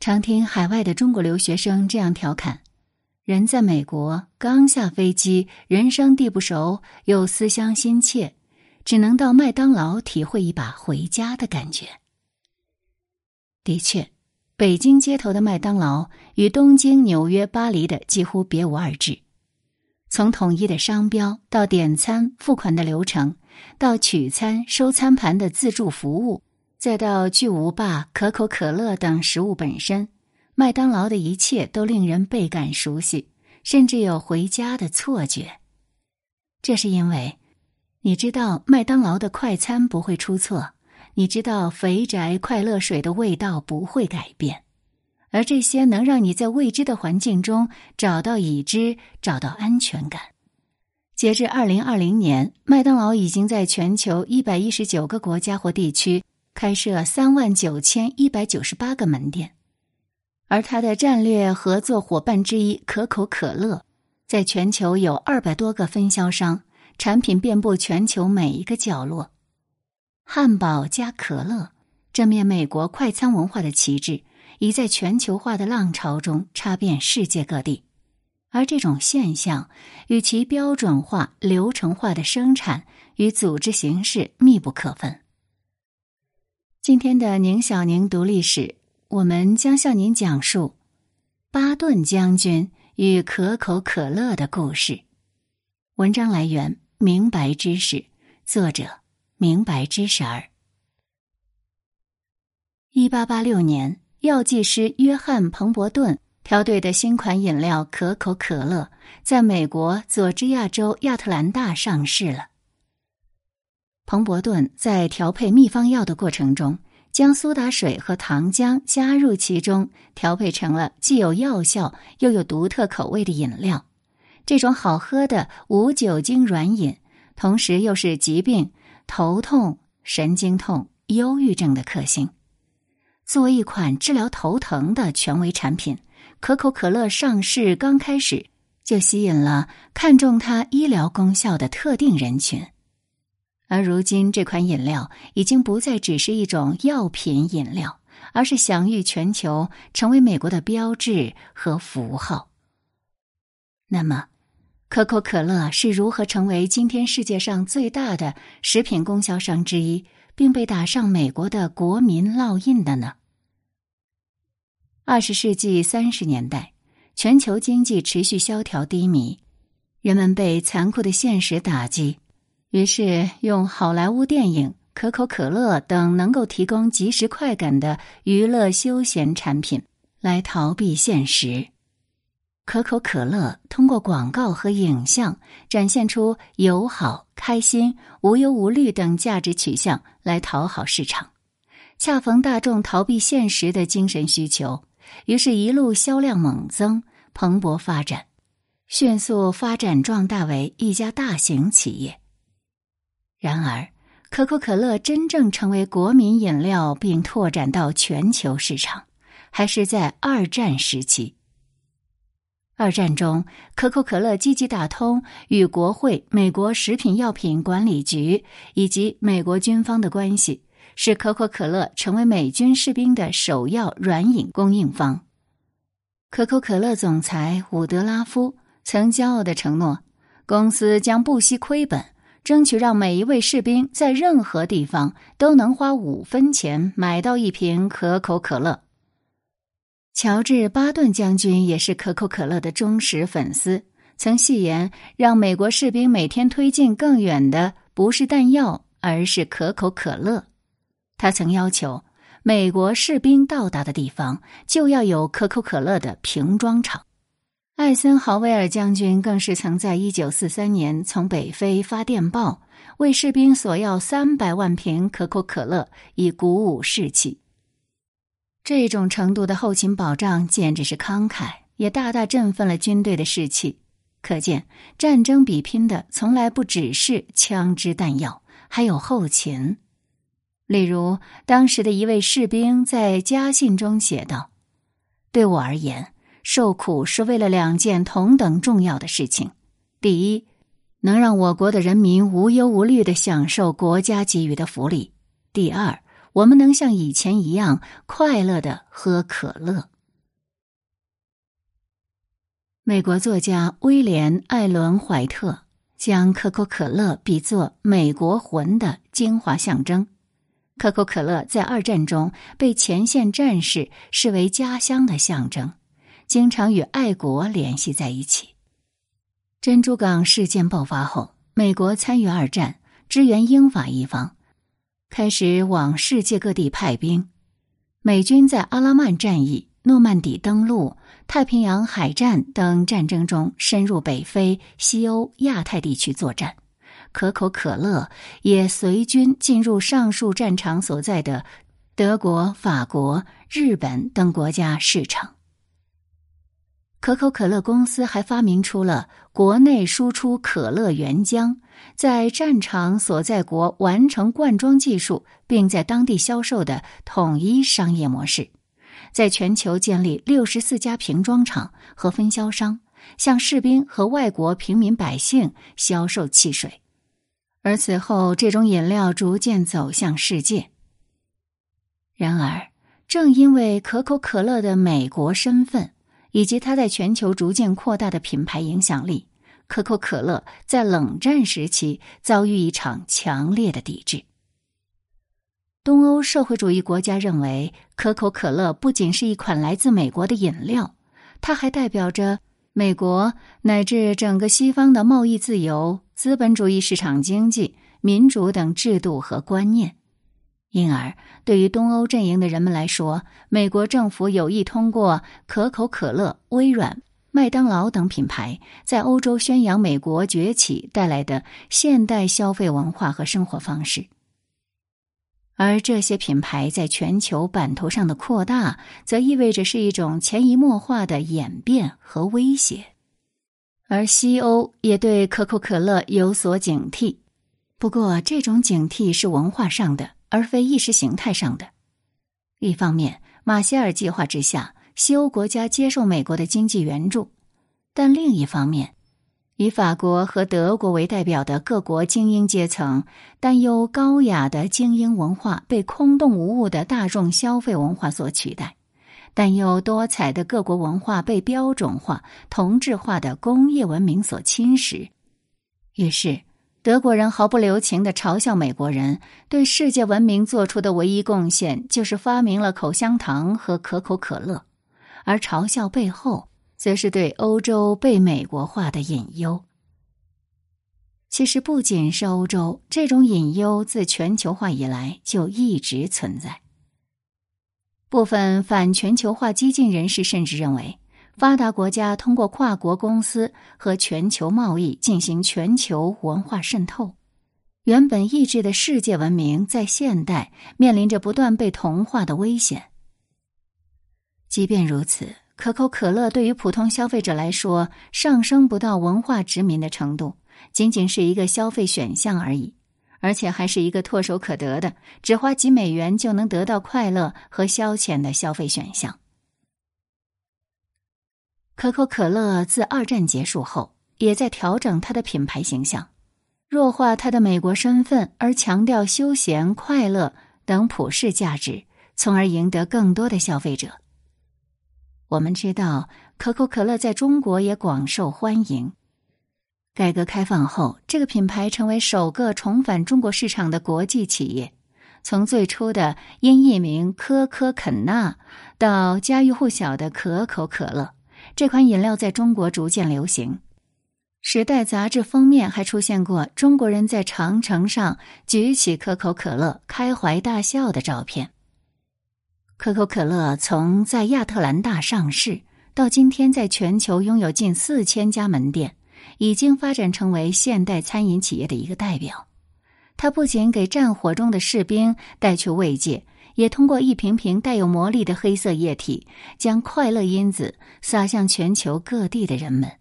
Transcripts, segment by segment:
常听海外的中国留学生这样调侃：人在美国刚下飞机，人生地不熟，又思乡心切，只能到麦当劳体会一把回家的感觉。的确，北京街头的麦当劳与东京、纽约、巴黎的几乎别无二致。从统一的商标到点餐付款的流程，到取餐收餐盘的自助服务，再到巨无霸、可口可乐等食物本身，麦当劳的一切都令人倍感熟悉，甚至有回家的错觉。这是因为，你知道麦当劳的快餐不会出错，你知道肥宅快乐水的味道不会改变。而这些能让你在未知的环境中找到已知，找到安全感。截至二零二零年，麦当劳已经在全球一百一十九个国家或地区开设三万九千一百九十八个门店，而它的战略合作伙伴之一可口可乐，在全球有二百多个分销商，产品遍布全球每一个角落。汉堡加可乐，这面美国快餐文化的旗帜。已在全球化的浪潮中插遍世界各地，而这种现象与其标准化、流程化的生产与组织形式密不可分。今天的宁小宁读历史，我们将向您讲述巴顿将军与可口可乐的故事。文章来源：明白知识，作者：明白知识儿。一八八六年。药剂师约翰·彭伯顿调对的新款饮料可口可乐，在美国佐治亚州亚特兰大上市了。彭伯顿在调配秘方药的过程中，将苏打水和糖浆加入其中，调配成了既有药效又有独特口味的饮料。这种好喝的无酒精软饮，同时又是疾病头痛、神经痛、忧郁症的克星。作为一款治疗头疼的权威产品，可口可乐上市刚开始就吸引了看重它医疗功效的特定人群，而如今这款饮料已经不再只是一种药品饮料，而是享誉全球，成为美国的标志和符号。那么，可口可乐是如何成为今天世界上最大的食品供销商之一，并被打上美国的国民烙印的呢？二十世纪三十年代，全球经济持续萧条低迷，人们被残酷的现实打击，于是用好莱坞电影、可口可乐等能够提供即时快感的娱乐休闲产品来逃避现实。可口可乐通过广告和影像展现出友好、开心、无忧无虑等价值取向来讨好市场，恰逢大众逃避现实的精神需求。于是，一路销量猛增，蓬勃发展，迅速发展壮大为一家大型企业。然而，可口可乐真正成为国民饮料并拓展到全球市场，还是在二战时期。二战中，可口可乐积极打通与国会、美国食品药品管理局以及美国军方的关系。使可口可乐成为美军士兵的首要软饮供应方。可口可乐总裁伍德拉夫曾骄傲的承诺，公司将不惜亏本，争取让每一位士兵在任何地方都能花五分钱买到一瓶可口可乐。乔治·巴顿将军也是可口可乐的忠实粉丝，曾戏言，让美国士兵每天推进更远的不是弹药，而是可口可乐。他曾要求，美国士兵到达的地方就要有可口可乐的瓶装厂。艾森豪威尔将军更是曾在一九四三年从北非发电报，为士兵索要三百万瓶可口可乐，以鼓舞士气。这种程度的后勤保障简直是慷慨，也大大振奋了军队的士气。可见，战争比拼的从来不只是枪支弹药，还有后勤。例如，当时的一位士兵在家信中写道：“对我而言，受苦是为了两件同等重要的事情：第一，能让我国的人民无忧无虑的享受国家给予的福利；第二，我们能像以前一样快乐的喝可乐。美国作家威廉·艾伦·怀特将可口可乐比作美国魂的精华象征。可口可乐在二战中被前线战士视为家乡的象征，经常与爱国联系在一起。珍珠港事件爆发后，美国参与二战，支援英法一方，开始往世界各地派兵。美军在阿拉曼战役、诺曼底登陆、太平洋海战等战争中深入北非、西欧、亚太地区作战。可口可乐也随军进入上述战场所在的德国、法国、日本等国家市场。可口可乐公司还发明出了国内输出可乐原浆，在战场所在国完成灌装技术，并在当地销售的统一商业模式，在全球建立六十四家瓶装厂和分销商，向士兵和外国平民百姓销售汽水。而此后，这种饮料逐渐走向世界。然而，正因为可口可乐的美国身份。以及它在全球逐渐扩大的品牌影响力，可口可乐在冷战时期遭遇一场强烈的抵制。东欧社会主义国家认为，可口可乐不仅是一款来自美国的饮料，它还代表着美国乃至整个西方的贸易自由、资本主义市场经济、民主等制度和观念。因而，对于东欧阵营的人们来说，美国政府有意通过可口可乐、微软、麦当劳等品牌，在欧洲宣扬美国崛起带来的现代消费文化和生活方式。而这些品牌在全球版图上的扩大，则意味着是一种潜移默化的演变和威胁。而西欧也对可口可乐有所警惕，不过这种警惕是文化上的。而非意识形态上的。一方面，马歇尔计划之下，西欧国家接受美国的经济援助；但另一方面，以法国和德国为代表的各国精英阶层担忧高雅的精英文化被空洞无物的大众消费文化所取代，担忧多彩的各国文化被标准化、同质化的工业文明所侵蚀。于是。德国人毫不留情的嘲笑美国人对世界文明做出的唯一贡献就是发明了口香糖和可口可乐，而嘲笑背后则是对欧洲被美国化的隐忧。其实不仅是欧洲，这种隐忧自全球化以来就一直存在。部分反全球化激进人士甚至认为。发达国家通过跨国公司和全球贸易进行全球文化渗透，原本抑制的世界文明在现代面临着不断被同化的危险。即便如此，可口可乐对于普通消费者来说上升不到文化殖民的程度，仅仅是一个消费选项而已，而且还是一个唾手可得的，只花几美元就能得到快乐和消遣的消费选项。可口可乐自二战结束后，也在调整它的品牌形象，弱化它的美国身份，而强调休闲、快乐等普世价值，从而赢得更多的消费者。我们知道，可口可乐在中国也广受欢迎。改革开放后，这个品牌成为首个重返中国市场的国际企业。从最初的因艺名可可肯纳，到家喻户晓的可口可乐。这款饮料在中国逐渐流行，《时代》杂志封面还出现过中国人在长城上举起可口可乐、开怀大笑的照片。可口可乐从在亚特兰大上市到今天，在全球拥有近四千家门店，已经发展成为现代餐饮企业的一个代表。它不仅给战火中的士兵带去慰藉。也通过一瓶瓶带有魔力的黑色液体，将快乐因子撒向全球各地的人们。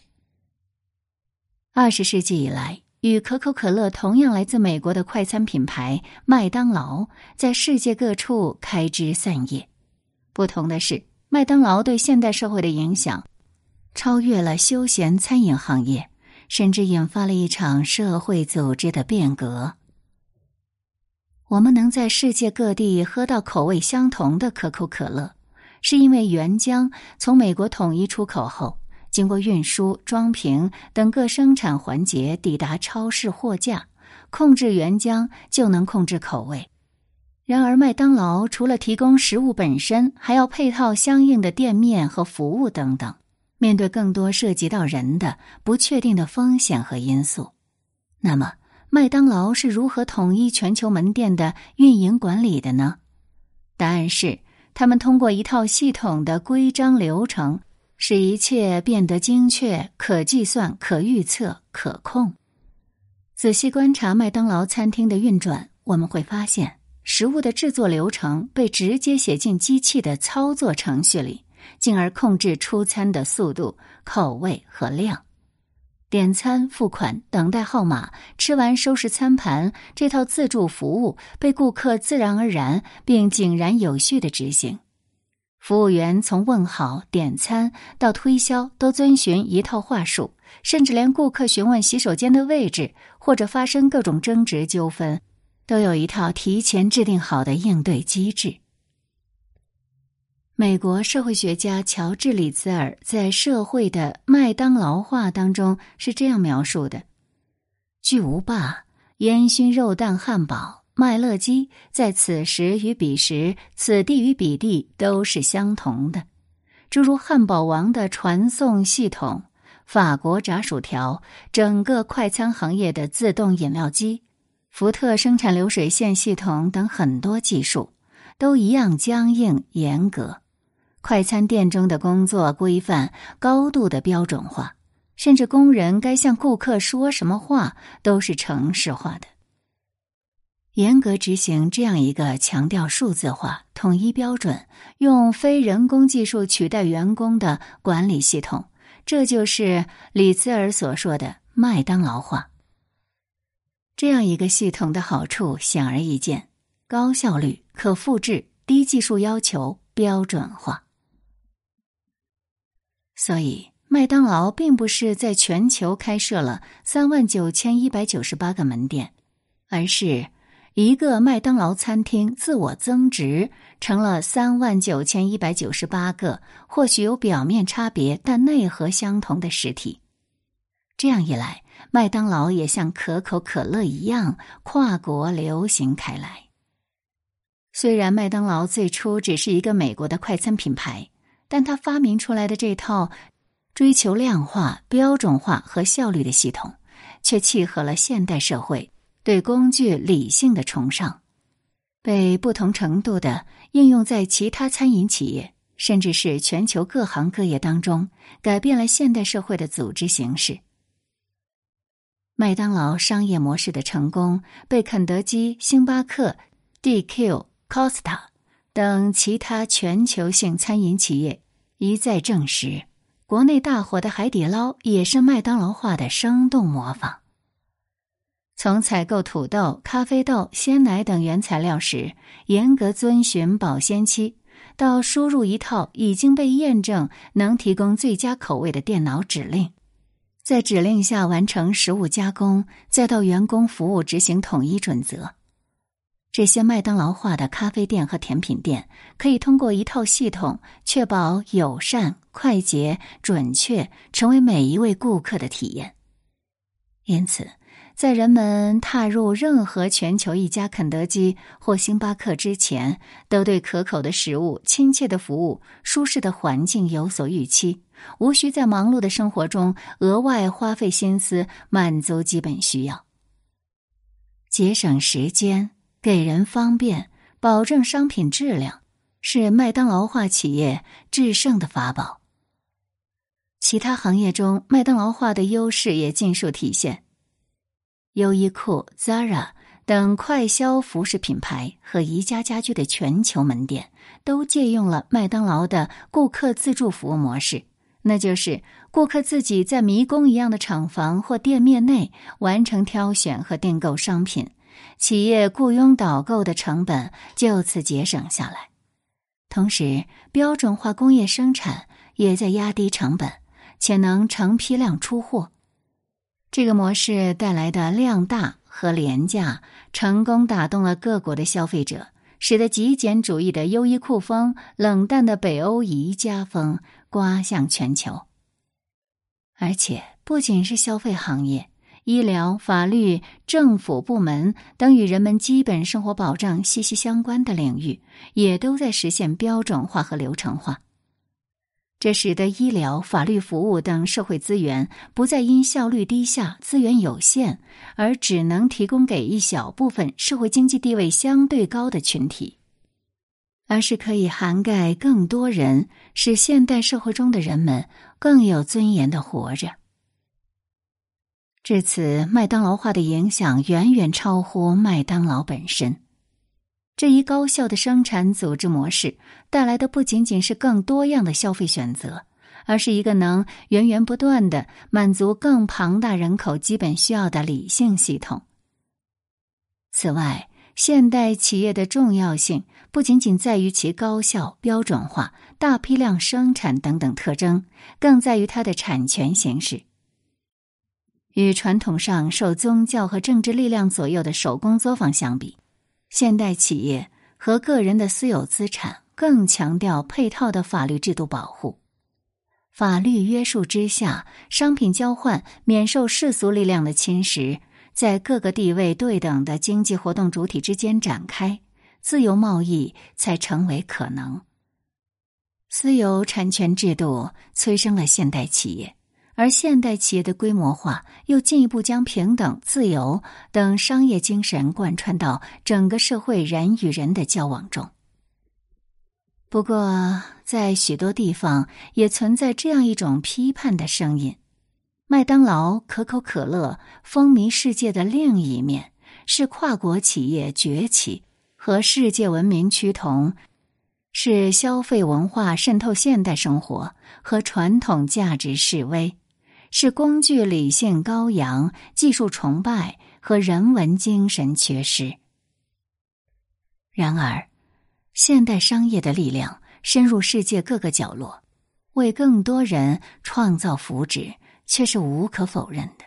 二十世纪以来，与可口可乐同样来自美国的快餐品牌麦当劳，在世界各处开枝散叶。不同的是，麦当劳对现代社会的影响超越了休闲餐饮行业，甚至引发了一场社会组织的变革。我们能在世界各地喝到口味相同的可口可乐，是因为原浆从美国统一出口后，经过运输、装瓶等各生产环节抵达超市货架，控制原浆就能控制口味。然而，麦当劳除了提供食物本身，还要配套相应的店面和服务等等。面对更多涉及到人的不确定的风险和因素，那么麦当劳是如何统一全球门店的运营管理的呢？答案是，他们通过一套系统的规章流程，使一切变得精确、可计算、可预测、可控。仔细观察麦当劳餐厅的运转，我们会发现。食物的制作流程被直接写进机器的操作程序里，进而控制出餐的速度、口味和量。点餐、付款、等待号码、吃完收拾餐盘，这套自助服务被顾客自然而然并井然有序的执行。服务员从问好、点餐到推销都遵循一套话术，甚至连顾客询问洗手间的位置或者发生各种争执纠纷。都有一套提前制定好的应对机制。美国社会学家乔治·里兹尔在《社会的麦当劳化》当中是这样描述的：巨无霸、烟熏肉蛋汉堡、麦乐鸡，在此时与彼时、此地与彼地都是相同的，诸如汉堡王的传送系统、法国炸薯条、整个快餐行业的自动饮料机。福特生产流水线系统等很多技术都一样僵硬严格，快餐店中的工作规范高度的标准化，甚至工人该向顾客说什么话都是程式化的。严格执行这样一个强调数字化、统一标准、用非人工技术取代员工的管理系统，这就是李兹尔所说的麦当劳化。这样一个系统的好处显而易见：高效率、可复制、低技术要求、标准化。所以，麦当劳并不是在全球开设了三万九千一百九十八个门店，而是一个麦当劳餐厅自我增值，成了三万九千一百九十八个或许有表面差别但内核相同的实体。这样一来。麦当劳也像可口可乐一样跨国流行开来。虽然麦当劳最初只是一个美国的快餐品牌，但他发明出来的这套追求量化、标准化和效率的系统，却契合了现代社会对工具理性的崇尚，被不同程度的应用在其他餐饮企业，甚至是全球各行各业当中，改变了现代社会的组织形式。麦当劳商业模式的成功被肯德基、星巴克、DQ、Costa 等其他全球性餐饮企业一再证实。国内大火的海底捞也是麦当劳化的生动模仿。从采购土豆、咖啡豆、鲜奶等原材料时，严格遵循保鲜期，到输入一套已经被验证能提供最佳口味的电脑指令。在指令下完成食物加工，再到员工服务执行统一准则。这些麦当劳化的咖啡店和甜品店，可以通过一套系统，确保友善、快捷、准确，成为每一位顾客的体验。因此。在人们踏入任何全球一家肯德基或星巴克之前，都对可口的食物、亲切的服务、舒适的环境有所预期，无需在忙碌的生活中额外花费心思满足基本需要。节省时间、给人方便、保证商品质量，是麦当劳化企业制胜的法宝。其他行业中，麦当劳化的优势也尽数体现。优衣库、Zara 等快消服饰品牌和宜家家居的全球门店都借用了麦当劳的顾客自助服务模式，那就是顾客自己在迷宫一样的厂房或店面内完成挑选和订购商品，企业雇佣导购的成本就此节省下来。同时，标准化工业生产也在压低成本，且能成批量出货。这个模式带来的量大和廉价，成功打动了各国的消费者，使得极简主义的优衣库风、冷淡的北欧宜家风刮向全球。而且，不仅是消费行业。医疗、法律、政府部门等与人们基本生活保障息息相关的领域，也都在实现标准化和流程化。这使得医疗、法律服务等社会资源不再因效率低下、资源有限而只能提供给一小部分社会经济地位相对高的群体，而是可以涵盖更多人，使现代社会中的人们更有尊严的活着。至此，麦当劳化的影响远远超乎麦当劳本身。这一高效的生产组织模式带来的不仅仅是更多样的消费选择，而是一个能源源不断的满足更庞大人口基本需要的理性系统。此外，现代企业的重要性不仅仅在于其高效、标准化、大批量生产等等特征，更在于它的产权形式。与传统上受宗教和政治力量左右的手工作坊相比，现代企业和个人的私有资产更强调配套的法律制度保护。法律约束之下，商品交换免受世俗力量的侵蚀，在各个地位对等的经济活动主体之间展开，自由贸易才成为可能。私有产权制度催生了现代企业。而现代企业的规模化，又进一步将平等、自由等商业精神贯穿到整个社会人与人的交往中。不过，在许多地方也存在这样一种批判的声音：麦当劳、可口可乐风靡世界的另一面，是跨国企业崛起和世界文明趋同，是消费文化渗透现代生活和传统价值式微。是工具理性高扬、技术崇拜和人文精神缺失。然而，现代商业的力量深入世界各个角落，为更多人创造福祉，却是无可否认的。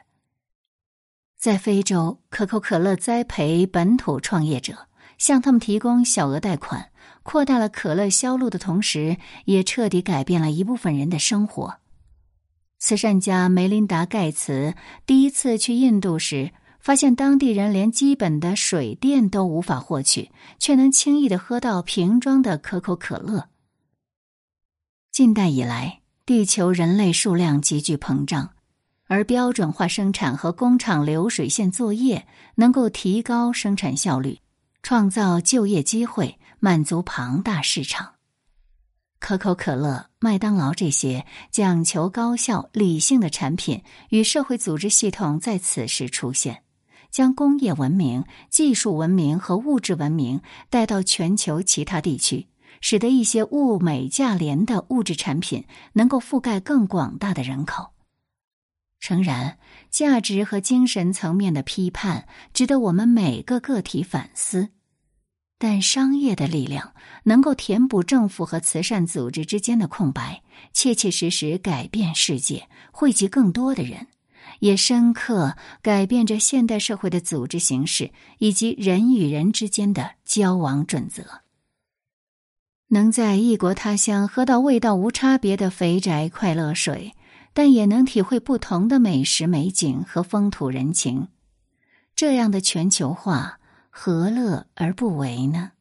在非洲，可口可乐栽培本土创业者，向他们提供小额贷款，扩大了可乐销路的同时，也彻底改变了一部分人的生活。慈善家梅琳达·盖茨第一次去印度时，发现当地人连基本的水电都无法获取，却能轻易的喝到瓶装的可口可乐。近代以来，地球人类数量急剧膨胀，而标准化生产和工厂流水线作业能够提高生产效率，创造就业机会，满足庞大市场。可口可乐、麦当劳这些讲求高效、理性的产品与社会组织系统在此时出现，将工业文明、技术文明和物质文明带到全球其他地区，使得一些物美价廉的物质产品能够覆盖更广大的人口。诚然，价值和精神层面的批判值得我们每个个体反思。但商业的力量能够填补政府和慈善组织之间的空白，切切实实改变世界，惠及更多的人，也深刻改变着现代社会的组织形式以及人与人之间的交往准则。能在异国他乡喝到味道无差别的肥宅快乐水，但也能体会不同的美食美景和风土人情，这样的全球化。何乐而不为呢？